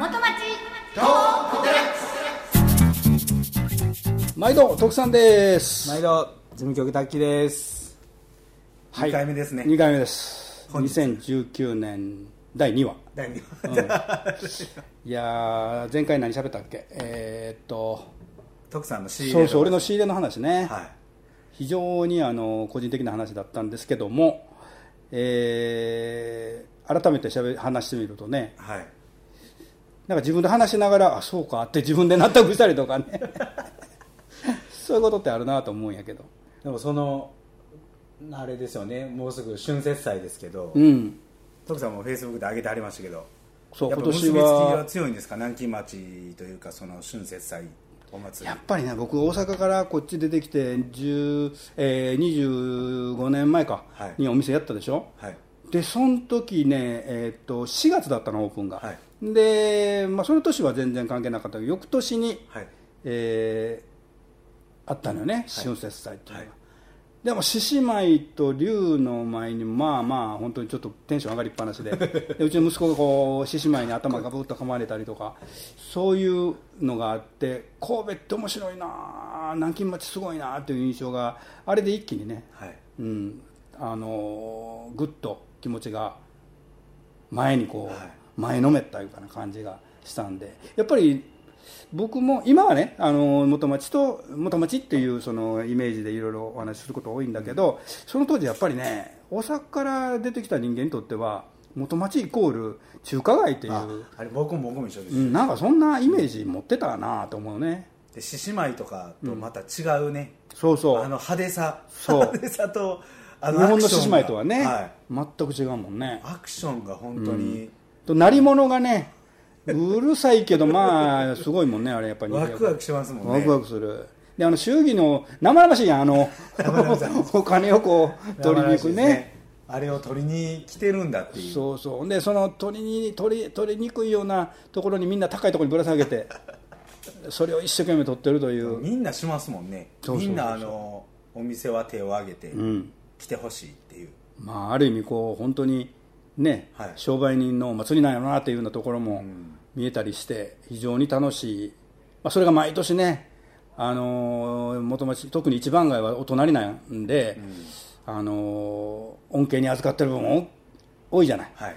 元町。毎度徳さんです。毎度事務局タッキーです。はい。二回目ですね。2回目です。本日。2019年第2話。第二いやー前回何喋ったっけ？えーっと。徳さんの仕入れそうそう俺の仕入れの話ね、はい。非常にあの個人的な話だったんですけども、えー改めてしゃべ話してみるとねはいなんか自分で話しながらあそうかって自分で納得したりとかね。そういうことってあるなと思うんやけど。でもそのあれですよね。もうすぐ春節祭ですけど、うん。徳さんもフェイスブックで上げてありましたけどそうやっぱ今年結びつきはが強いんですか？南京町というかその春節祭お祭り。やっぱりね僕大阪からこっち出てきて10、えー25年前かはい。にお店やったでしょ、はい。でその時ね、えーっと4月だったのオープンが、はいで、まあ、その年は全然関係なかったけど翌年に、はい。えーあったのよね春節祭っていうのが、はい。でも獅子舞と竜の前にまあまあ本当にちょっとテンション上がりっぱなしで。でうちの息子がこう獅子舞に頭がぶっと噛まれたりとかそういうのがあって神戸って面白いな南京町すごいなっていう印象があれで一気にねはい。うん、あのーぐっと気持ちが前にこう、はい前のめったいうかな感じがしたんでやっぱり僕も今はね、あのー元町と元町っていうそのイメージでいろいろお話しすること多いんだけどその当時やっぱりね大阪から出てきた人間にとっては元町イコール中華街っていうああれ僕も僕も一緒です、うん、なんかそんなイメージ持ってたなと思うね。で獅子舞とかとまた違うね、そうそう。あの派手さ。そう。派手さとあ日本の獅子舞とはね、はい。全く違うもんね。アクションが本当に、と鳴り物がねうるさいけどまあすごいもんねあれやっぱり。ワクワクしますもんね。ワクワクする。であの祝儀の生々しいやんあの お金をこう取りに行く生々しいですね。あれを取りに来てるんだっていう。そうそう。でその取りに取り取りにくいようなところにみんな高いところにぶら下げて それを一生懸命取ってるという、みんなしますもんね。みんなあのお店は手を挙げてうん。来てほしいっていう、まあ、ある意味こう本当にね、はい。商売人のお祭りなんやろなっていうようなところもん。見えたりして非常に楽しい、まあ、それが毎年ね、あのー元町特に一番街はお隣なんで、あのー恩恵に預かってる分も多いじゃない。はい。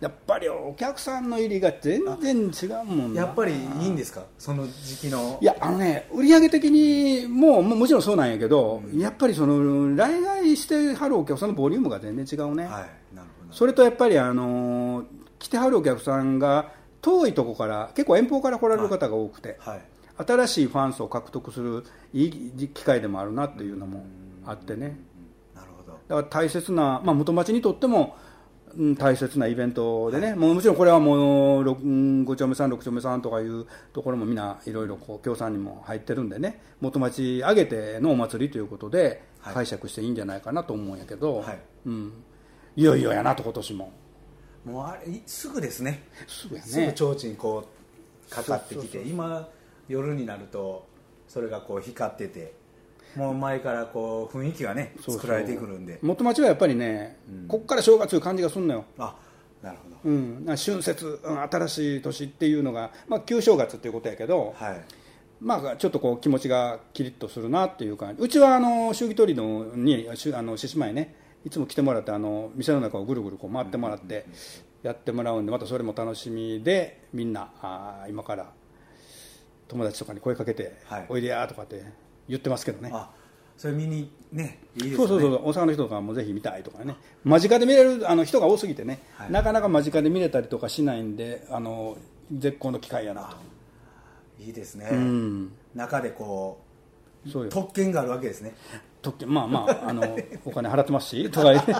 やっぱりお客さんの入りが全然違うもんな。やっぱりいいんですか？その時期の。いやあのね売上的にもももちろんそうなんやけど、やっぱりその来街してはるお客さんのボリュームが全然違うね、はい。なるほどそれとやっぱり、あのー来てはるお客さんが遠いとこから結構遠方から来られる方が多くて、はい。新しいファン層を獲得するいい機会でもあるなっていうのもあってね。なるほど。だから大切な、まあ、元町にとっても、うん、大切なイベントでね、もうもちろんこれはもうろくうん5丁目さん6丁目さんとかいうところもみんないろいろこう協賛にも入ってるんでね。元町挙げてのお祭りということではい。解釈していいんじゃないかなと思うんやけど、はい。うん、いよいよやなと今年も。もうあれいすぐですね。すぐやね。すぐ提灯こうかかってきて今夜になるとそれがこう光っててもう前からこう雰囲気がね作られてくるんで。元町はやっぱりね、こっから正月いう感じがすんのよ、あなるほど。うん、な春節、うん新しい年っていうのが、まあ、旧正月っていうことやけど、はい。まあ、ちょっとこう気持ちがキリッとするなっていう感じ。うちはあの祝儀取りのにあの獅子舞ねいつも来てもらってあの店の中をぐるぐるこう回ってもらってやってもらうんでまたそれも楽しみでみんなあー今から友達とかに声かけてはい「おいでや」とかって言ってますけどね。あそれ見にねいいですね。そうそうそう大阪の人とかもぜひ見たいとかね。間近で見れるあの人が多すぎてね、はい。なかなか間近で見れたりとかしないんであの絶好の機会やなと。いいですね、うん。中でこうそうよ。特権があるわけですね特権まあまああのお金払ってますしとか言って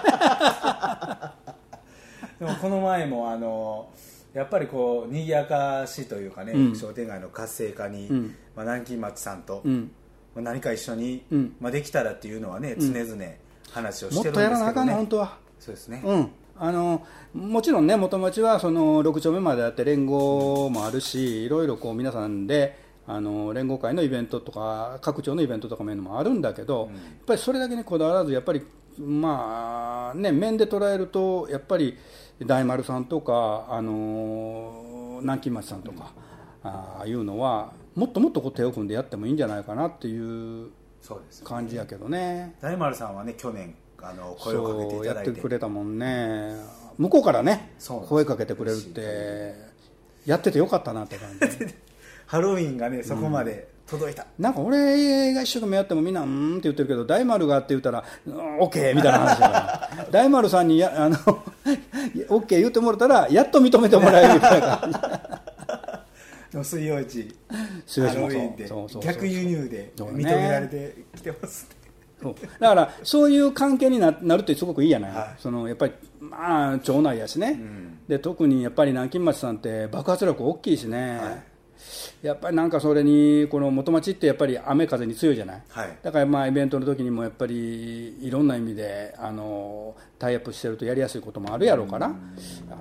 でもこの前もあのやっぱりこう賑やかしというかね、うん。商店街の活性化に、うん。まあ、南京町さんと、うん。まあ何か一緒に、うん。まあ、できたらっていうのはね常々話をもしてるんですけど、ね。っとやらなあかんね本当は。そうですね、うん。あのもちろんね元町はその6丁目まであって連合もあるしいろいろこう皆さんであの連合会のイベントとか各町のイベントとかもいうのもあるんだけど、やっぱりそれだけにこだわらずやっぱりまあね面で捉えるとやっぱり大丸さんとかあのの南京町さんとか、ああいうのはもっともっとこう手を組んでやってもいいんじゃないかなっていう感じやけどね。大丸さんはね去年あの声をかけていそうやって。ただいてくれたもんね。向こうからね声かけてくれるってやっててよかったなって感じハロウィンがねそこまで届いた、なんか俺が一生懸命やってもみんな「うーん」って言ってるけど大丸がって言ったら「うんオッケー」みたいな話だから。大丸さんにやあの オッケー言ってもらったらやっと認めてもらえるみたいな。感じ水曜市水曜市もそう。逆輸入で認ね。められてきてますそう。だからそういう関係にななるってすごくいいやない、はい。そのやっぱりまあ町内やしね、ん。で特にやっぱり南京町さんって爆発力大きいしね、はいやっぱりなんかそれにこの元町ってやっぱり雨風に強いじゃない、はい。だからまあイベントの時にもやっぱりいろんな意味であのタイアップしてるとやりやすいこともあるやろうから、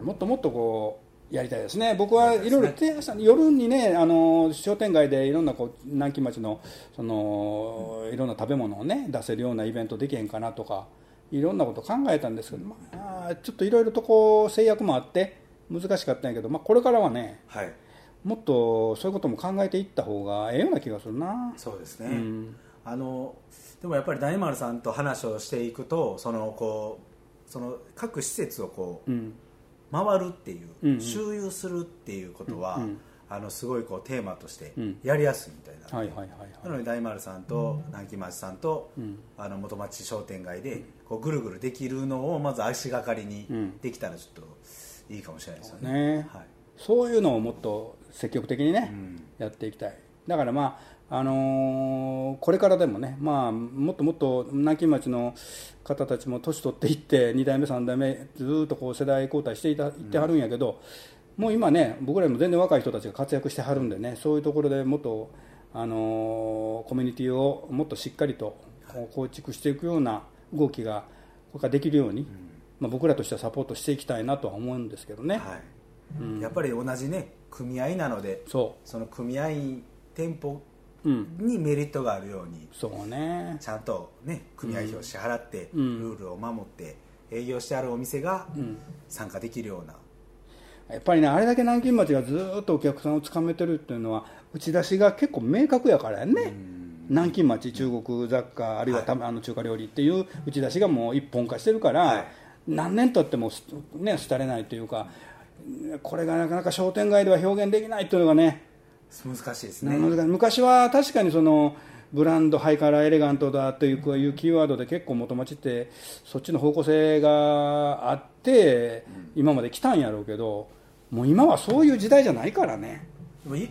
もっともっとこうやりたいですね、僕はいろいろ提案した夜にねあの商店街でいろんなこう南京町のそのいろんな食べ物をね出せるようなイベントできへんかなとかいろんなこと考えたんですけど、まあ、ちょっといろいろとこう制約もあって難しかったんやけど、まあ、これからはねはいもっとそういうことも考えていった方がええような気がするな。そうですね、うん。あのでもやっぱり大丸さんと話をしていくとそのこうその各施設をこううん。回るっていう、うんうん。周遊するっていうことは、うんうん。あのすごいこうテーマとしてうん。やりやすいみたいな、はいはいはいなので大丸さんと南京町さんと、ん。あの元町商店街でこうぐるぐるできるのをまず足がかりにうん。できたらちょっといいかもしれないですよね。ね。はいそういうのをもっと積極的にね、うん。やっていきたい。だからまああのーこれからでもね、まあ、もっともっと南京町の方たちも年取っていって2代目3代目ずっとこう世代交代していたいってはるんやけど、もう今ね僕らよりも全然若い人たちが活躍してはるんでねそういうところでもっと、あのーコミュニティをもっとしっかりと構築していくような動きがこれからできるように、まあ、僕らとしてはサポートしていきたいなとは思うんですけどね。はいやっぱり同じね組合なのでそその組合店舗う、うん、にメリットがあるようにそうね。ちゃんとね組合費を支払って、うん。ルールを守って営業してあるお店が参加できるような、やっぱりねあれだけ南京町がずーっとお客さんをつかめてるっていうのは打ち出しが結構明確やからやね、南京町中国雑貨あるいはた、あの中華料理っていう打ち出しがもう一本化してるから、はい。何年経ってもすね廃れないというかこれがなかなか商店街では表現できないっていうのがね難しいですね、昔は確かにそのブランドハイカラーエレガントだというこういうキーワードで結構元町ってそっちの方向性があって今まで来たんやろうけどもう今はそういう時代じゃないからね。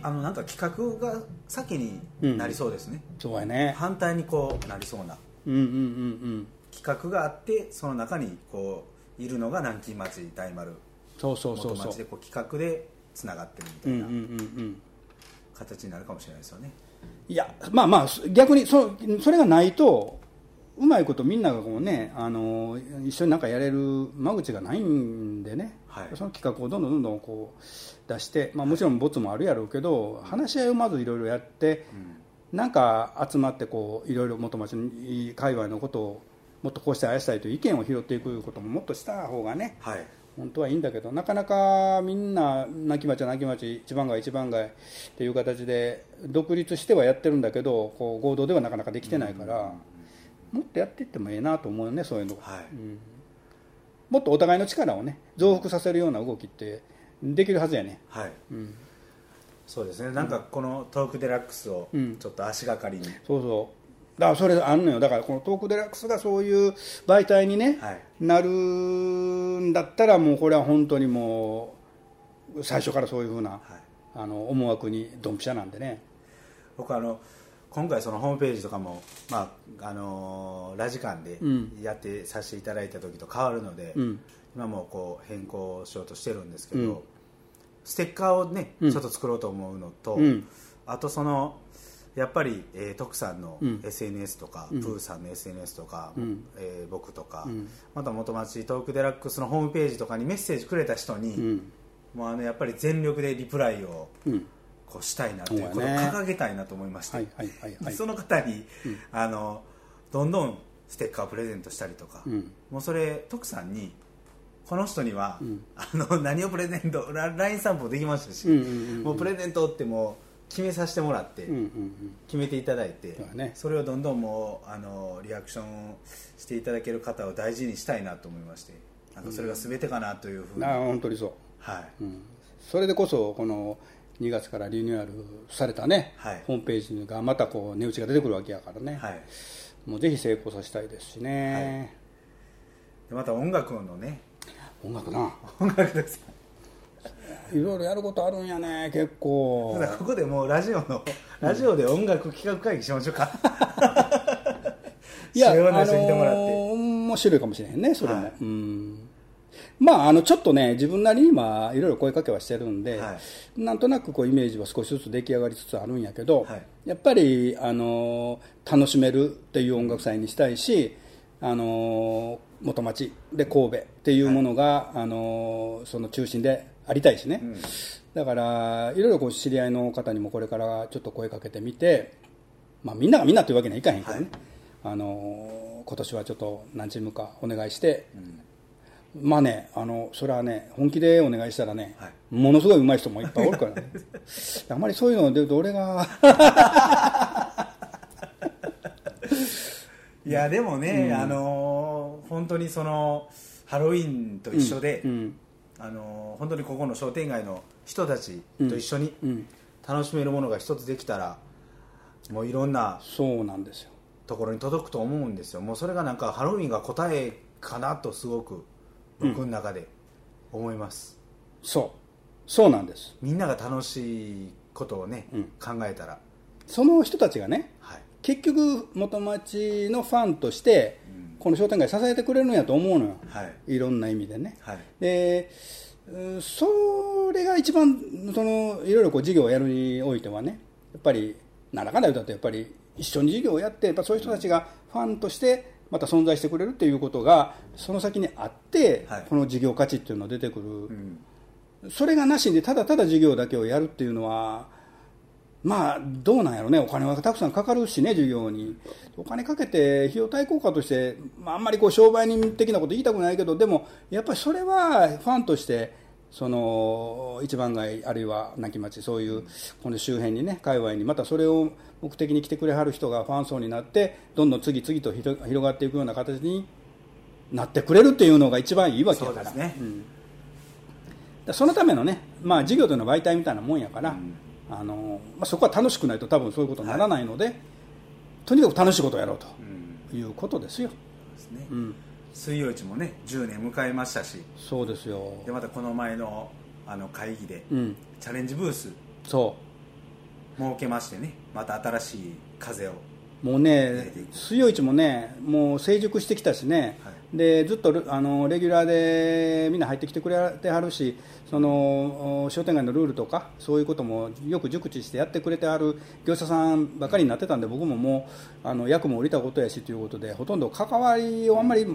あのなんか企画が先になりそうですね、そうやね。反対にこうなりそうな。うんうんうん企画があってその中にこういるのが南京町大丸そうそうそう元そう。町でこう企画でつながってるみたいうんうんうんなうん形になるかもしれないですよね、いやまあまあ逆にそそれがないとうまいことみんながこうねあの一緒になんかやれる間口がないんでね、はい。その企画をどんどんどんどんこう出して、まあ、もちろんボツもあるやろうけど、話し合いをまずいろいろやって、なんか集まってこういろいろ元町に界隈のことをもっとこうしてああしたいという意見を拾っていくことももっとした方がねはい本当はいいんだけどなかなかみんな亡き町は亡き町一番街一番街っていう形で独立してはやってるんだけどこう合同ではなかなかできてないから、もっとやっていってもええなと思うよねそういうの、はい。うん。もっとお互いの力をね増幅させるような動きってできるはずやね、はい。うん、そうですね。なんかこのトークデラックスをうん。ちょっと足がかりに、そうそうだからそれあんのよ。だからこのトークデラックスがそういう媒体にね、はい。なるんだったらもうこれは本当にもう最初からそういうふうな、はい。あの思惑にドンピシャなんでね。僕あの今回そのホームページとかも、まああのーラジカンでうん。やってさせていただいた時と変わるので、うん。今もこう変更しようとしてるんですけど、うん。ステッカーをね、うん。ちょっと作ろうと思うのと、うん。あとそのやっぱり、えー徳さんのうん。SNS とか、うん。プーさんの SNS とか、うん。えー僕とか、うん。また元町トークデラックスのホームページとかにメッセージくれた人に、うん。もうあのやっぱり全力でリプライをうん。こうしたいなというこ掲げたいなと思いまして、その方に、あのどんどんステッカーをプレゼントしたりとか、うん。もうそれ徳さんにこの人には、あの何をプレゼントラ LINE 散歩できましたし、もうプレゼントってもう決めさせてもらって、うんうんうん。決めていただいてそれをどんどんもうあのリアクションしていただける方を大事にしたいなと思いましてなんかそれが全てかなというふうに、ああ本当にそう、はい、うん、それでこそこの2月からリニューアルされたね、はい。ホームページがまたこう値打ちが出てくるわけやからね、はい、もうぜひ成功させたいですしね、でまた音楽のね。音楽な。音楽ですいろいろやることあるんやね結構。ただここでもうラジオのラジオで音楽企画会議しましょうか、いや、あの人見てもらって、ー面白いかもしれへんね、それも。はいうん。まあ、あのちょっとね、自分なりに今、いろいろ声かけはしてるんで、はなんとなくこうイメージは少しずつ出来上がりつつあるんやけど、はい。やっぱり、あのー楽しめるっていう音楽祭にしたいし、あのー元町で神戸っていうものが、あのーその中心でありたいしね、うん。だから、いろいろこう知り合いの方にもこれからちょっと声かけてみて、まあ、みんながみんなというわけにはいかへんけどね、あのー今年はちょっと何チームかお願いして、まあね、あのそれはね、本気でお願いしたらね、はい。ものすごい上手い人もいっぱいおるから。ね、あんまりそういうので俺が、いやでもね、あのー本当にそのハロウィンと一緒で、うんあのー本当にここの商店街の人たちと一緒にうん、楽しめるものが一つできたらもういろんなそうなんですよ、ところに届くと思うんですよ。もうそれがなんかハロウィンが答えかなとすごく僕の中で思います、そう、そうなんです、みんなが楽しいことをね、うん。考えたら。その人たちがね、はい。結局、元町のファンとして、この商店街支えてくれるんやと思うのよ、はい。いろんな意味でね。はい。でうんそれが一番そのいろいろこう事業をやるにおいてはねやっぱりなんだかんだ言うとやっぱり一緒に事業をやってやっぱそういう人たちがファンとしてまた存在してくれるっていうことがその先にあって、はい。この事業価値っていうのが出てくる、うん。それがなしでただただ事業だけをやるっていうのはまあどうなんやろね。お金はたくさんかかるしね事業に。お金かけて費用対効果として、まあ、あんまりこう商売人的なこと言いたくないけどでもやっぱりそれはファンとしてその一番街あるいは亡き町そういうこの周辺にね界隈にまたそれを目的に来てくれはる人がファン層になってどんどん次々と広広がっていくような形になってくれるっていうのが一番いいわけだから。そうですね、だそのためのね、まあ、事業というのは媒体みたいなもんやから、あのまあ、そこは楽しくないと多分そういうことにならないので、とにかく楽しいことをやろううん。ということですよ、ですね。うん、水曜市もね10年迎えましたし。そうですよ。で、またこの前のあの会議でうん、チャレンジブースそ設けましてねまた新しい風をうもうね水曜市もねもう成熟してきたしね、はいでずっとあのレギュラーでみんな入ってきてくれてはるしその商店街のルールとかそういうこともよく熟知してやってくれてはる業者さんばかりになってたんで僕ももうあの役も降りたことやしということでほとんど関わりをあんまり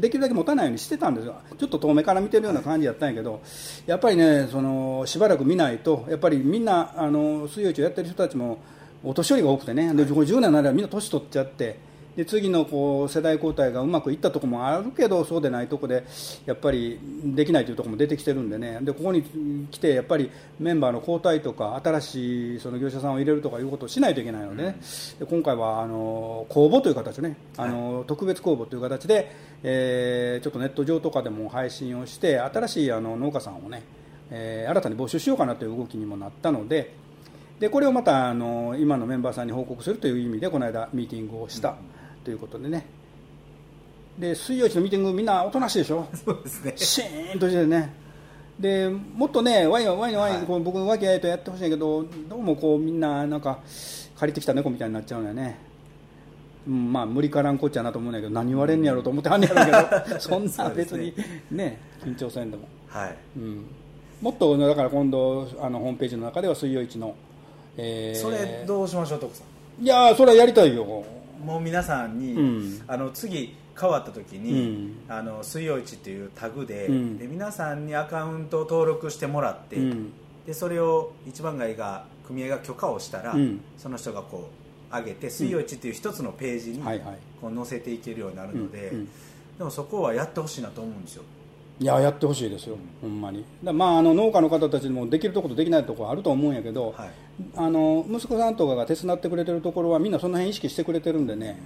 できるだけ持たないようにしてたんですよちょっと遠目から見てるような感じやったんやけどやっぱりねそのしばらく見ないとやっぱりみんなあの水曜市をやってる人たちもお年寄りが多くてねでこれ10年になればみんな年取っちゃって。で次のこう世代交代がうまくいったところもあるけどそうでないところでやっぱりできないというところも出てきてるんでね。でここに来てやっぱりメンバーの交代とか新しいその業者さんを入れるとかいうことをしないといけないので,、ね。で今回はあの公募という形でね。あの、特別公募という形で、えーちょっとネット上とかでも配信をして新しいあの農家さんをね、えー新たに募集しようかなという動きにもなったので。でこれをまたあの今のメンバーさんに報告するという意味でこの間ミーティングをしたということでね。で水曜日のミーティングみんなおとなしいでしょ？そうですね。シーンとしてね。でもっとねワインワインワイン、はい。こう僕和気あいとやってほしいけどどうもこうみんななんか借りてきた猫みたいになっちゃうんだよね。うんまあ無理からんこっちゃなと思うんだけど何言われんねやろうと思ってはんねやろうけど そんな別にね緊張せんでも。はい。うん、もっとだから今度あのホームページの中では水曜市の、えー。それどうしましょう徳さん？いやーそれはやりたいよもう皆さんに、うん。あの次変わった時に、うん。あの水曜市っていうタグで,、うん。で皆さんにアカウントを登録してもらって、うん。でそれを一番街が組合が許可をしたら、うん。その人がこう上げて水曜市っていう一つのページにこう載せていけるようになるので、でもそこはやってほしいなと思うんですよ。いややってほしいですよ、ほんまに。だまああの農家の方たちもできるところとできないところあると思うんやけど、はいあの息子さんとかが手伝ってくれてるところはみんなその辺意識してくれてるんでね。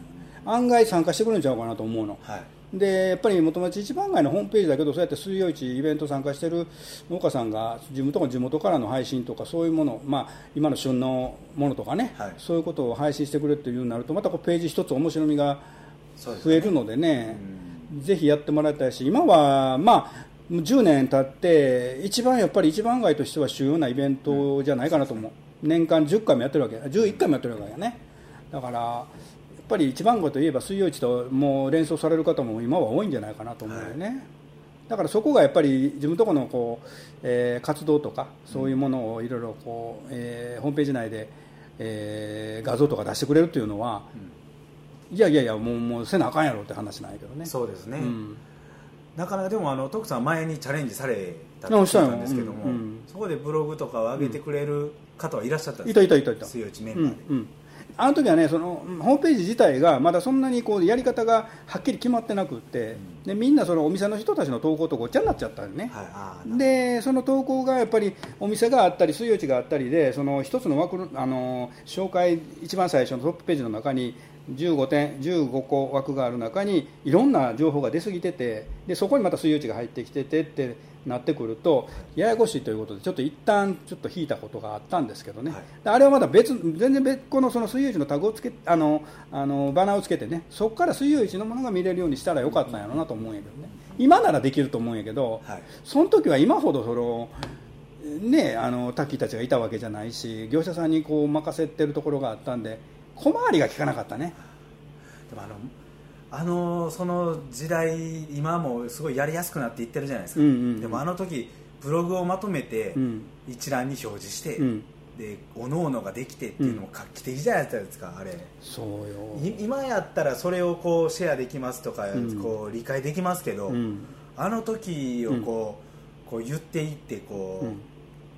案外参加してくれるんちゃうかなと思うの。はい。でやっぱり元町一番街のホームページだけどそうやって水曜市イベント参加してる農家さんが自分とこ地元からの配信とかそういうもの、まあ、今の旬のものとかね、はい。そういうことを配信してくれっていうようになるとまたこうページ一つ面白みが増えるのでねぜひやってもらいたいし今はまあ10年経って一番やっぱり一番街としては主要なイベントじゃないかなと思う年間10回もやってるわけ11回もやってるわけやね。だからやっぱり一番街といえば水曜市ともう連想される方も今は多いんじゃないかなと思うよね、だからそこがやっぱり自分のところのこう、えー活動とかそういうものをいろいろこう、えーホームページ内で、えー画像とか出してくれるっていうのは、いやいやいやもうもうせなあかんやろって話なんやけどね。そうですね、うんなかなかでもあの徳さん前にチャレンジされたってあ聞いしたんですけども、うんうん。そこでブログとかを上げてくれる方はいらっしゃったんでいすか、たいたいたいた水曜日メンバーで、うんうん。あの時はねそのうんホームページ自体がまだそんなにこうやり方がはっきり決まってなくって、でみんなそのお店の人たちの投稿とごっちゃになっちゃったよね、はいでその投稿がやっぱりお店があったり水曜市があったりでその一つの枠のあの紹介一番最初のトップページの中に15点15個枠がある中にいろんな情報が出過ぎててでそこにまた水曜市が入ってきててってなってくるとややこしいということでちょっと一旦ちょっと引いたことがあったんですけどね、はい。であれはまだ別全然別個のその水曜市のタグをつけあのあのバナーをつけてねそこから水曜市のものが見れるようにしたらよかったんやろうなと思うんやけどね。今ならできると思うんやけど、はい。その時は今ほどその、ね、あのタッキーたちがいたわけじゃないし業者さんにこう任せてるところがあったんで小回りが利かなかったね。でもあのあのその時代今もすごいやりやすくなっていってるじゃないですか、うんうんうん。でもあの時ブログをまとめてうん。一覧に表示して、うん。でおのおのができてっていうのも画期的じゃないですかあれ。そうよ。い今やったらそれをこうシェアできますとか、うん。こう理解できますけど、うん。あの時をこう,、こう言っていってこ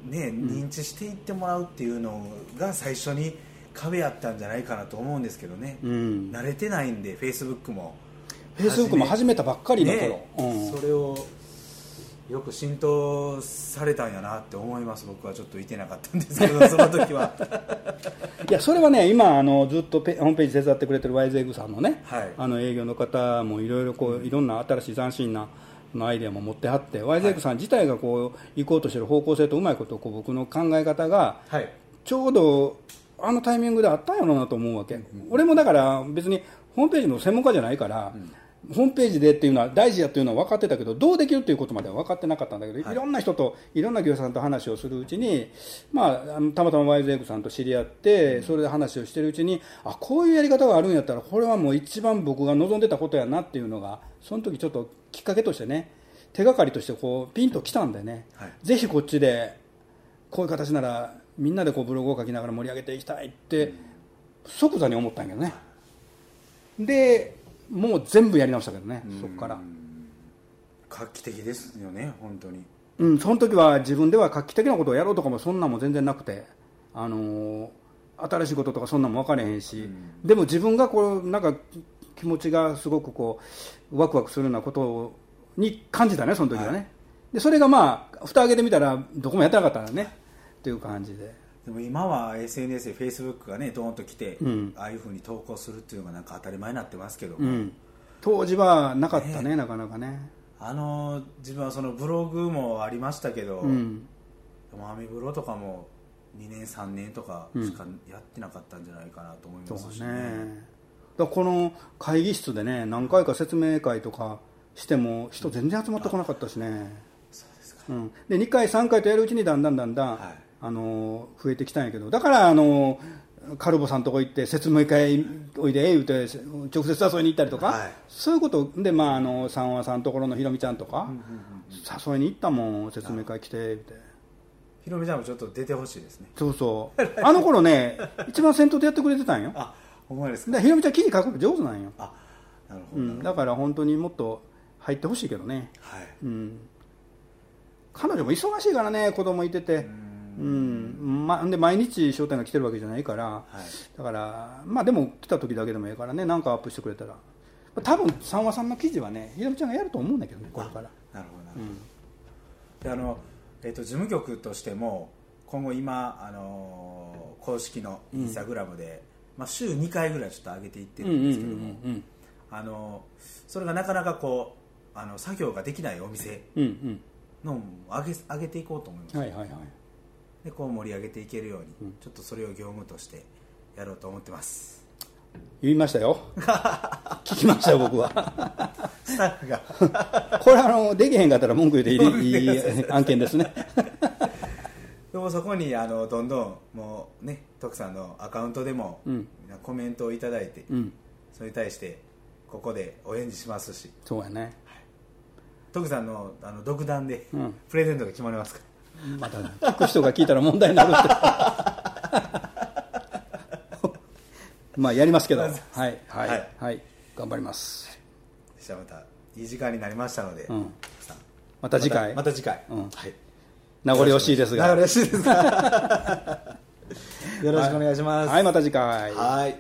う、ね、ん。認知していってもらうっていうのが最初に壁やったんじゃないかなと思うんですけどね、うん。慣れてないんでフェイスブックもフェイスブックも始めたばっかりの頃、ね。うん。それをよく浸透されたんやなって思います。僕はちょっといてなかったんですけど その時は。いやそれはね今あのずっとペホームページ手伝ってくれてるワイゼグさんのね、はい。あの営業の方もいろいろこういろんな新しい斬新なのアイデアも持ってはって、ワイゼグさん自体がこう行こうとしてる方向性とうまいことをこう僕の考え方がはい。ちょうどあのタイミングであったんやろうなと思うわけ、俺もだから別にホームページの専門家じゃないから、ホームページでっていうのは大事やっていうのは分かってたけどどうできるっていうことまでは分かってなかったんだけど、はい。い、ろんな人といろんな業者さんと話をするうちに、まあ、たまたまワイズエグさんと知り合ってそれで話をしてるうちにあこういうやり方があるんやったらこれはもう一番僕が望んでたことやなっていうのがその時ちょっときっかけとしてね手がかりとしてこうピンときたんでね、はい。ぜひこっちでこういう形ならみんなでこうブログを書きながら盛り上げていきたいって即座に思ったんやけどね。でもう全部やり直したけどねそこから。画期的ですよね本当に。うんその時は自分では画期的なことをやろうとかもそんなんも全然なくてあのー新しいこととかそんなんも分かれへんし、でも自分がこうなんか気持ちがすごくこうワクワクするようなことに感じたねその時はね、はい。でそれがまあ蓋開けてみたらどこもやってなかったんだねっていう感じで。でも今は SNS でフェイスブックがねドーンと来て、うん。ああいうふうに投稿するっていうのがなんか当たり前になってますけども、うん、当時はなかったねなかなかね。あの自分はそのブログもありましたけど、うん。でもアメブロとかも2年3年とかしかやってなかったんじゃないかなと思いますしね。ね。だからこの会議室でね何回か説明会とかしても人全然集まってこなかったしね。そうですか。うん、で2回3回とやるうちにだんだんだんだん、はいあの増えてきたんやけど。だからあのカルボさんとこ行って説明会おいで言うて直接誘いに行ったりとか、はい。そういうこと。で、まあ、あの三和さんところのひろみちゃんとか、誘いに行ったもん説明会来て言うて。ひろみちゃんもちょっと出てほしいですね。そうそう。あの頃ね一番先頭でやってくれてたんよ。あほんまですか？でひろみちゃん記事書くの上手なんよ、あなるほど、うん、だから本当にもっと入ってほしいけどね、はい。うん、彼女も忙しいからね子供いてて。うん、ま、で毎日商店が来てるわけじゃないから、はい。だからまあでも来た時だけでもいいからね何かアップしてくれたら。多分三和さんの記事はねひろみちゃんがやると思うんだけどねこれから。なるほどなるほど、であの、えー、と事務局としても今後今、あのー公式のインスタグラムで、まあ、週2回ぐらいちょっと上げていってるんですけども、うん。あのそれがなかなかこうあの作業ができないお店うんうん。のを上げ上げていこうと思います、はいはいはいでこう盛り上げていけるように、ちょっとそれを業務としてやろうと思ってます。言いましたよ。聞きましたよ僕は。スタッフが。これあのできへんかったら文句言っていいい。い案件ですね。でもそこにあのどんどんもうね徳さんのアカウントでも、うん。コメントをいただいて、うん。それに対してここでお返事しますし。そうやね。徳さんのあの独断で、うん。プレゼントが決まりますかまた聞く人が聞いたら問題になるって。まあやりますけど。はいはいはい。はい。頑張ります。らじゃあまたいい時間になりましたので、うん。また次回。また次回、うん。はい。名残惜しいですが。名残惜しいですが。よろしくお願いします。はい。また次回。はい